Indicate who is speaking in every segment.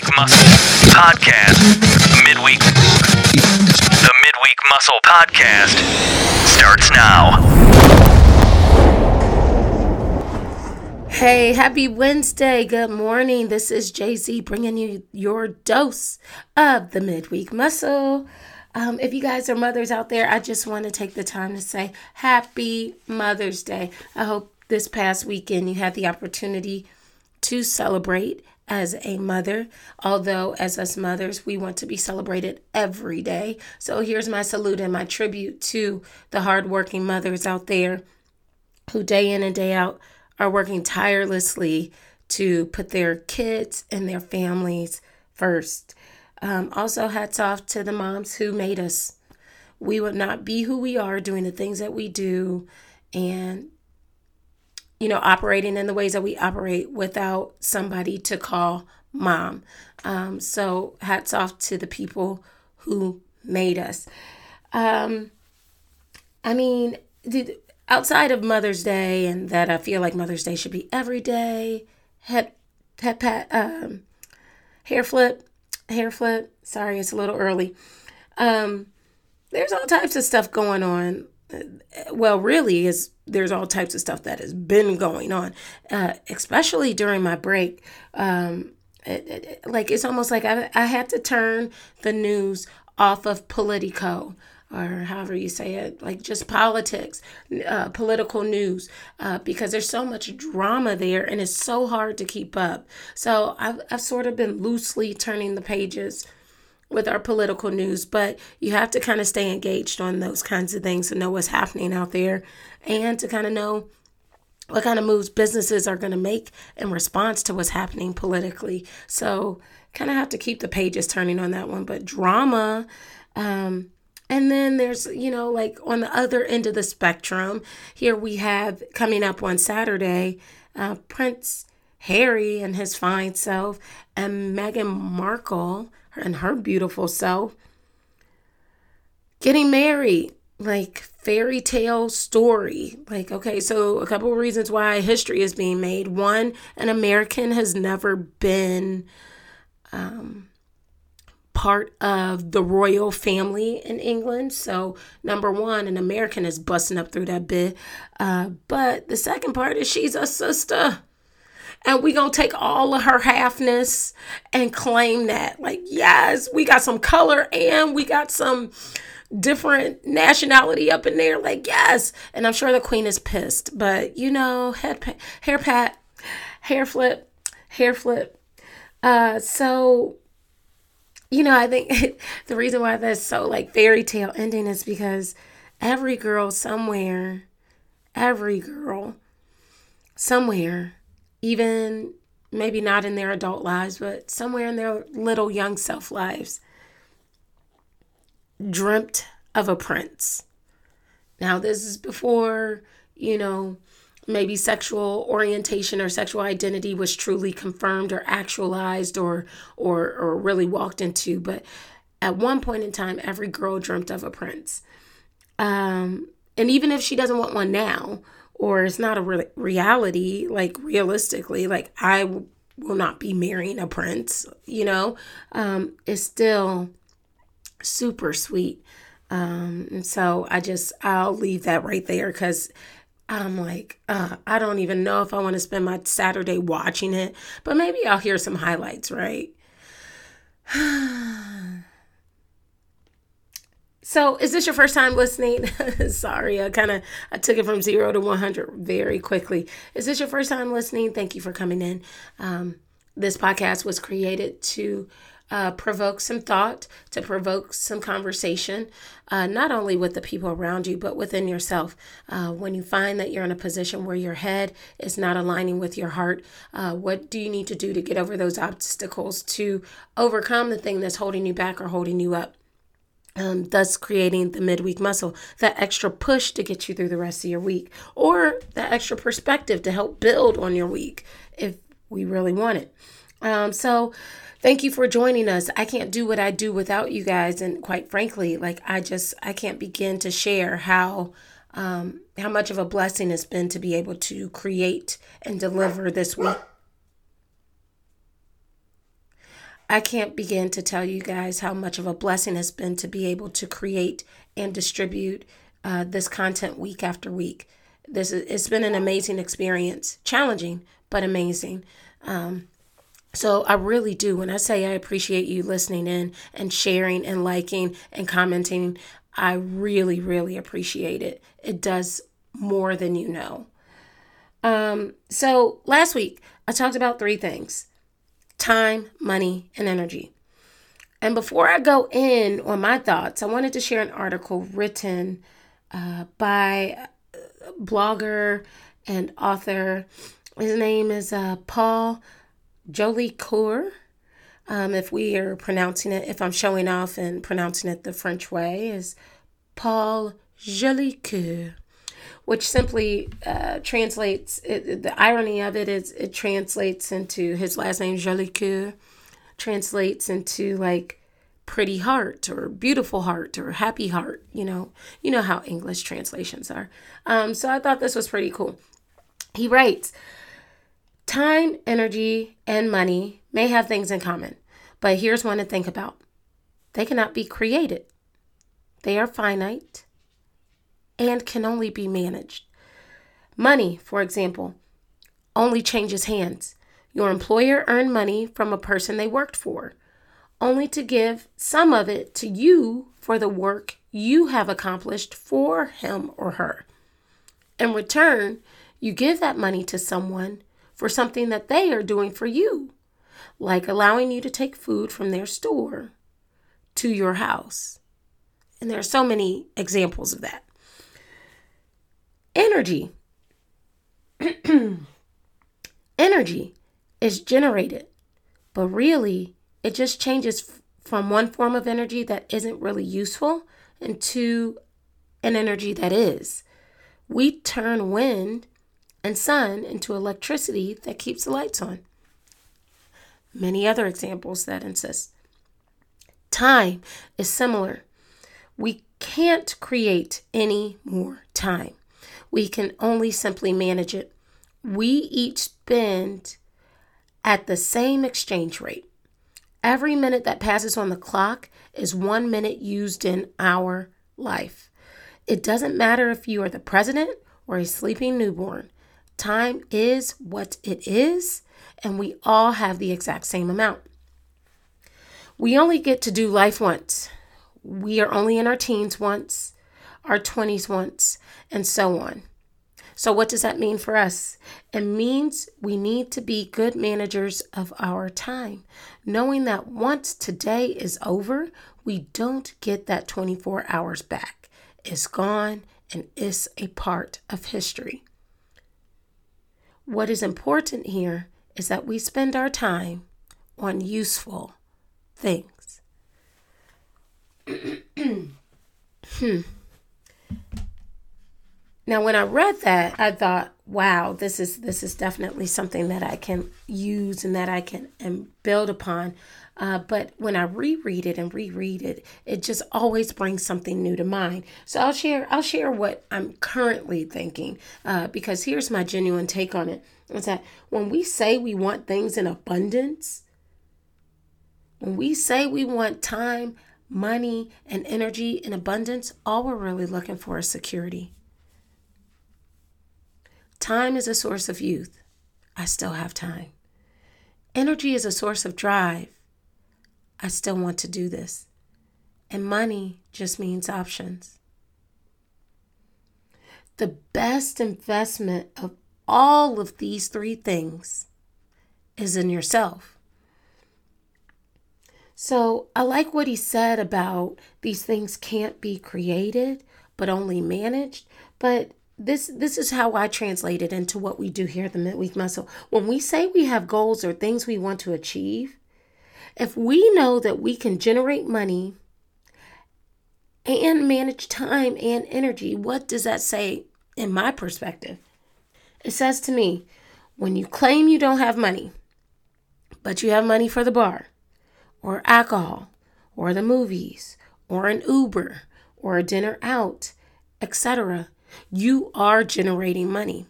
Speaker 1: Midweek Muscle Podcast. Midweek. The Midweek Muscle Podcast starts now.
Speaker 2: Hey, happy Wednesday. Good morning. This is JZ bringing you your dose of the midweek muscle. Um, if you guys are mothers out there, I just want to take the time to say happy Mother's Day. I hope this past weekend you had the opportunity to celebrate as a mother. Although, as us mothers, we want to be celebrated every day. So, here's my salute and my tribute to the hardworking mothers out there who, day in and day out, are working tirelessly to put their kids and their families first. Um, also, hats off to the moms who made us. We would not be who we are doing the things that we do and, you know, operating in the ways that we operate without somebody to call mom. Um, so, hats off to the people who made us. Um, I mean, outside of Mother's Day and that I feel like Mother's Day should be every day, head, head pat, um, hair flip hair flip. Sorry, it's a little early. Um, there's all types of stuff going on. Well, really, is there's all types of stuff that has been going on, uh, especially during my break. Um, it, it, like it's almost like I, I had to turn the news off of Politico or however you say it, like just politics, uh, political news, uh, because there's so much drama there and it's so hard to keep up. So I've, I've sort of been loosely turning the pages with our political news, but you have to kind of stay engaged on those kinds of things to know what's happening out there and to kind of know what kind of moves businesses are going to make in response to what's happening politically. So kind of have to keep the pages turning on that one. But drama, um, and then there's, you know, like on the other end of the spectrum, here we have coming up on Saturday, uh, Prince Harry and his fine self, and Meghan Markle and her beautiful self getting married. Like fairy tale story. Like, okay, so a couple of reasons why history is being made. One, an American has never been um, part of the royal family in England. So, number one, an American is busting up through that bit. Uh, but the second part is she's a sister. And we gonna take all of her halfness and claim that. Like, yes, we got some color and we got some different nationality up in there. Like, yes. And I'm sure the queen is pissed. But you know, head pa- hair pat, hair flip, hair flip. Uh, so you know, I think the reason why that's so like fairy tale ending is because every girl somewhere, every girl somewhere, even maybe not in their adult lives, but somewhere in their little young self lives, dreamt of a prince. Now, this is before, you know, maybe sexual orientation or sexual identity was truly confirmed or actualized or or or really walked into but at one point in time every girl dreamt of a prince um and even if she doesn't want one now or it's not a re- reality like realistically like i w- will not be marrying a prince you know um it's still super sweet um and so i just i'll leave that right there because I'm like, uh, I don't even know if I want to spend my Saturday watching it, but maybe I'll hear some highlights, right? so, is this your first time listening? Sorry, I kind of I took it from 0 to 100 very quickly. Is this your first time listening? Thank you for coming in. Um, this podcast was created to uh, provoke some thought, to provoke some conversation, uh, not only with the people around you, but within yourself. Uh, when you find that you're in a position where your head is not aligning with your heart, uh, what do you need to do to get over those obstacles to overcome the thing that's holding you back or holding you up? Um, thus creating the midweek muscle, that extra push to get you through the rest of your week, or that extra perspective to help build on your week if we really want it. Um, so, thank you for joining us. I can't do what I do without you guys. And quite frankly, like I just, I can't begin to share how, um, how much of a blessing it's been to be able to create and deliver this week. I can't begin to tell you guys how much of a blessing it's been to be able to create and distribute uh, this content week after week. This is, it's been an amazing experience, challenging but amazing. Um, so I really do. When I say I appreciate you listening in and sharing and liking and commenting, I really, really appreciate it. It does more than you know. Um, so last week I talked about three things time, money, and energy. And before I go in on my thoughts, I wanted to share an article written uh, by blogger and author. His name is uh, Paul Jolicoeur. Um, if we are pronouncing it, if I'm showing off and pronouncing it the French way, is Paul Jolicoeur, which simply uh, translates. It, the irony of it is it translates into his last name Jolicoeur, translates into like pretty heart or beautiful heart or happy heart. You know, you know how English translations are. Um, so I thought this was pretty cool. He writes. Time, energy, and money may have things in common, but here's one to think about they cannot be created, they are finite and can only be managed. Money, for example, only changes hands. Your employer earned money from a person they worked for, only to give some of it to you for the work you have accomplished for him or her. In return, you give that money to someone for something that they are doing for you, like allowing you to take food from their store to your house. And there are so many examples of that. Energy. Energy is generated, but really it just changes from one form of energy that isn't really useful into an energy that is. We turn wind and sun into electricity that keeps the lights on. Many other examples that insist. Time is similar. We can't create any more time. We can only simply manage it. We each spend at the same exchange rate. Every minute that passes on the clock is one minute used in our life. It doesn't matter if you are the president or a sleeping newborn. Time is what it is, and we all have the exact same amount. We only get to do life once. We are only in our teens once, our 20s once, and so on. So, what does that mean for us? It means we need to be good managers of our time, knowing that once today is over, we don't get that 24 hours back. It's gone and it's a part of history. What is important here is that we spend our time on useful things. hmm. Now when I read that, I thought, wow, this is this is definitely something that I can use and that I can and build upon. Uh, but when I reread it and reread it, it just always brings something new to mind. So I'll share I'll share what I'm currently thinking uh, because here's my genuine take on it. Is that when we say we want things in abundance, when we say we want time, money, and energy in abundance, all we're really looking for is security. Time is a source of youth. I still have time. Energy is a source of drive. I still want to do this. And money just means options. The best investment of all of these three things is in yourself. So I like what he said about these things can't be created, but only managed. But this this is how I translate it into what we do here at the midweek muscle. When we say we have goals or things we want to achieve, if we know that we can generate money and manage time and energy, what does that say in my perspective? It says to me, when you claim you don't have money, but you have money for the bar, or alcohol, or the movies, or an Uber, or a dinner out, etc., you are generating money.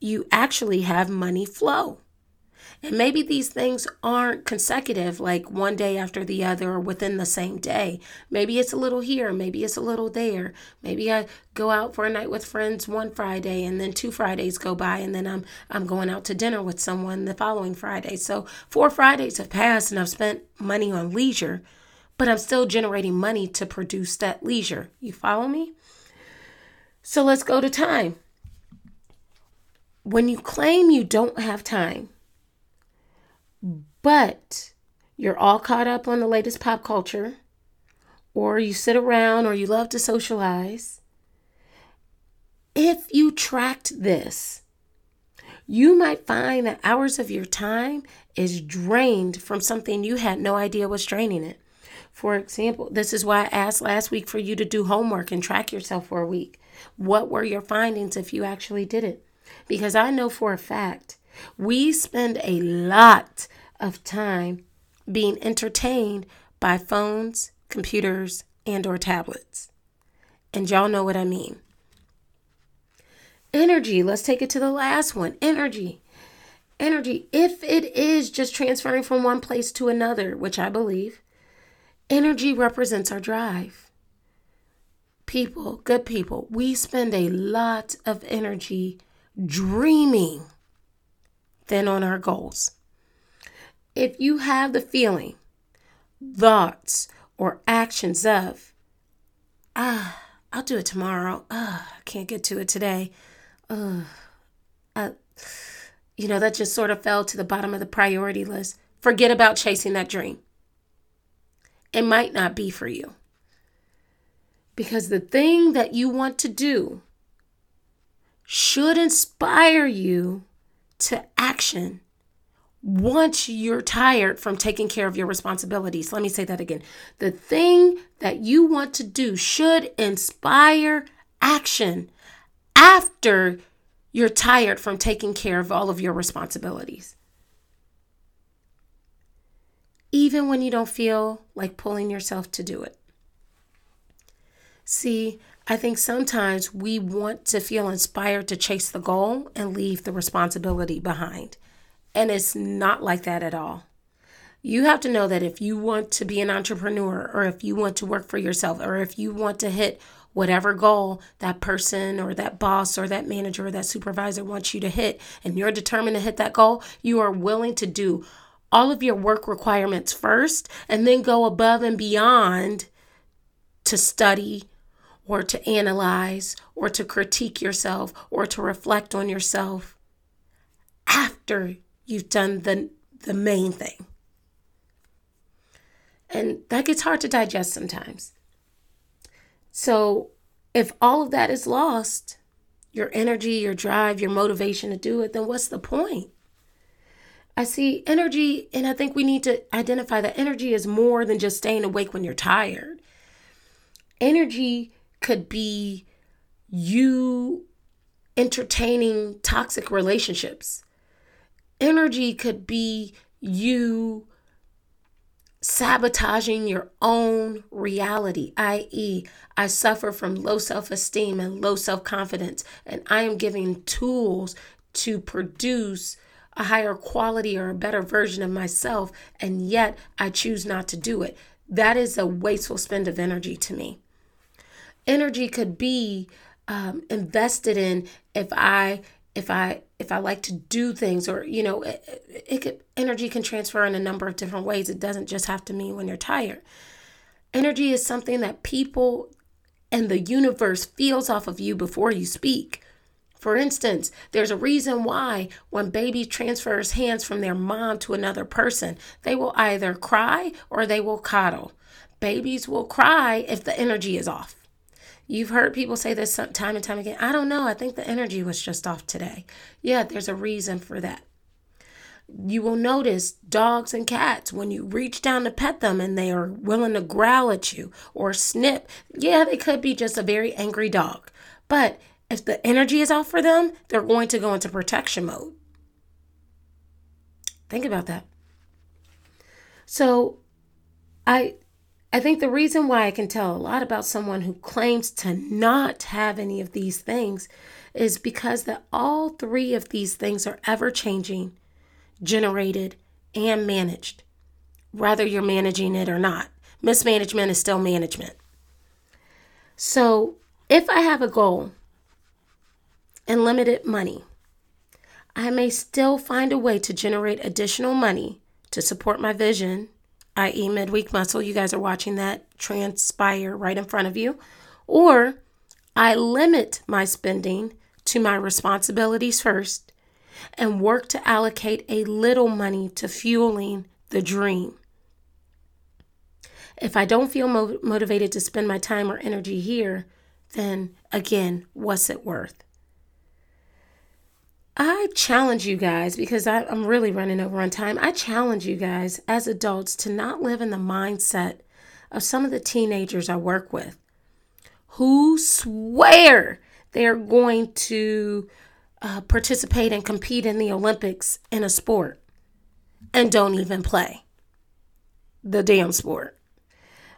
Speaker 2: You actually have money flow. And maybe these things aren't consecutive, like one day after the other or within the same day. Maybe it's a little here, maybe it's a little there. Maybe I go out for a night with friends one Friday and then two Fridays go by and then I'm I'm going out to dinner with someone the following Friday. So four Fridays have passed and I've spent money on leisure, but I'm still generating money to produce that leisure. You follow me? So let's go to time. When you claim you don't have time, but you're all caught up on the latest pop culture, or you sit around, or you love to socialize, if you tracked this, you might find that hours of your time is drained from something you had no idea was draining it. For example, this is why I asked last week for you to do homework and track yourself for a week. What were your findings if you actually did it? Because I know for a fact we spend a lot of time being entertained by phones, computers, and or tablets. And y'all know what I mean. Energy, let's take it to the last one. Energy. Energy, if it is just transferring from one place to another, which I believe, energy represents our drive. People, good people, we spend a lot of energy dreaming than on our goals. If you have the feeling, thoughts, or actions of, ah, I'll do it tomorrow. Ah, I can't get to it today. Uh, uh, you know, that just sort of fell to the bottom of the priority list. Forget about chasing that dream. It might not be for you. Because the thing that you want to do should inspire you to action once you're tired from taking care of your responsibilities. Let me say that again. The thing that you want to do should inspire action after you're tired from taking care of all of your responsibilities. Even when you don't feel like pulling yourself to do it. See, I think sometimes we want to feel inspired to chase the goal and leave the responsibility behind. And it's not like that at all. You have to know that if you want to be an entrepreneur, or if you want to work for yourself, or if you want to hit whatever goal that person, or that boss, or that manager, or that supervisor wants you to hit, and you're determined to hit that goal, you are willing to do all of your work requirements first and then go above and beyond to study or to analyze or to critique yourself or to reflect on yourself after you've done the, the main thing. And that gets hard to digest sometimes. So, if all of that is lost, your energy, your drive, your motivation to do it, then what's the point? I see energy, and I think we need to identify that energy is more than just staying awake when you're tired. Energy could be you entertaining toxic relationships energy could be you sabotaging your own reality, i.e., I suffer from low self esteem and low self confidence, and I am giving tools to produce a higher quality or a better version of myself, and yet I choose not to do it. That is a wasteful spend of energy to me. Energy could be um, invested in if I if I if I like to do things or you know it, it could energy can transfer in a number of different ways. It doesn't just have to mean when you're tired. Energy is something that people and the universe feels off of you before you speak. For instance, there's a reason why when baby transfers hands from their mom to another person, they will either cry or they will coddle. Babies will cry if the energy is off. You've heard people say this time and time again. I don't know. I think the energy was just off today. Yeah, there's a reason for that. You will notice dogs and cats when you reach down to pet them and they are willing to growl at you or snip. Yeah, they could be just a very angry dog. But if the energy is off for them, they're going to go into protection mode. Think about that. So, I I think the reason why I can tell a lot about someone who claims to not have any of these things is because that all three of these things are ever changing, generated, and managed, whether you're managing it or not. Mismanagement is still management. So, if I have a goal and limited money, I may still find a way to generate additional money to support my vision, i.e., midweek muscle. You guys are watching that transpire right in front of you. Or I limit my spending to my responsibilities first and work to allocate a little money to fueling the dream. If I don't feel mo- motivated to spend my time or energy here, then again, what's it worth? I challenge you guys because I, am really running over on time. I challenge you guys as adults to not live in the mindset of some of the teenagers I work with who swear they're going to uh, participate and compete in the Olympics in a sport and don't even play the damn sport.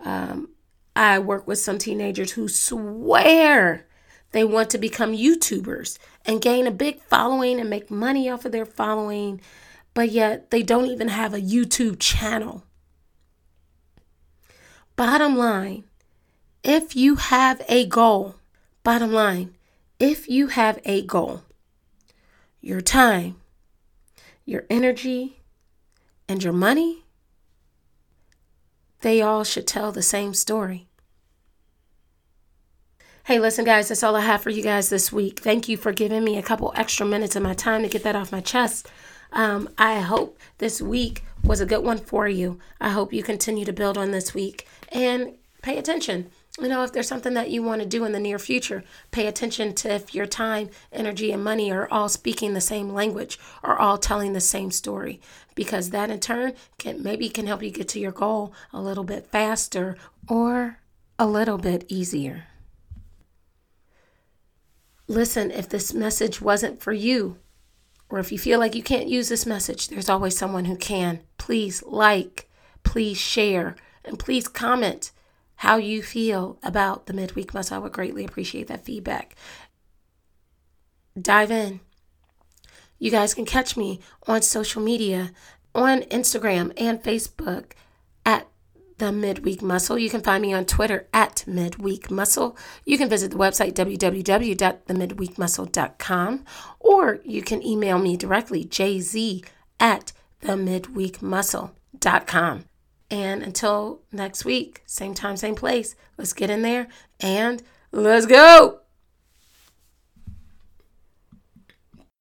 Speaker 2: Um, I work with some teenagers who swear they want to become YouTubers and gain a big following and make money off of their following, but yet they don't even have a YouTube channel. Bottom line, if you have a goal, bottom line, if you have a goal, your time, your energy, and your money, they all should tell the same story. Hey, listen, guys, that's all I have for you guys this week. Thank you for giving me a couple extra minutes of my time to get that off my chest. Um, I hope this week was a good one for you. I hope you continue to build on this week and pay attention. You know, if there's something that you want to do in the near future, pay attention to if your time, energy, and money are all speaking the same language or all telling the same story, because that in turn can maybe can help you get to your goal a little bit faster or a little bit easier. Listen, if this message wasn't for you, or if you feel like you can't use this message, there's always someone who can. Please like, please share, and please comment how you feel about the midweek muscle. I would greatly appreciate that feedback. Dive in. You guys can catch me on social media on Instagram and Facebook the Midweek Muscle. You can find me on Twitter at Midweek Muscle. You can visit the website www.themidweekmuscle.com or you can email me directly jz at themidweekmuscle.com. And until next week, same time, same place, let's get in there and let's go.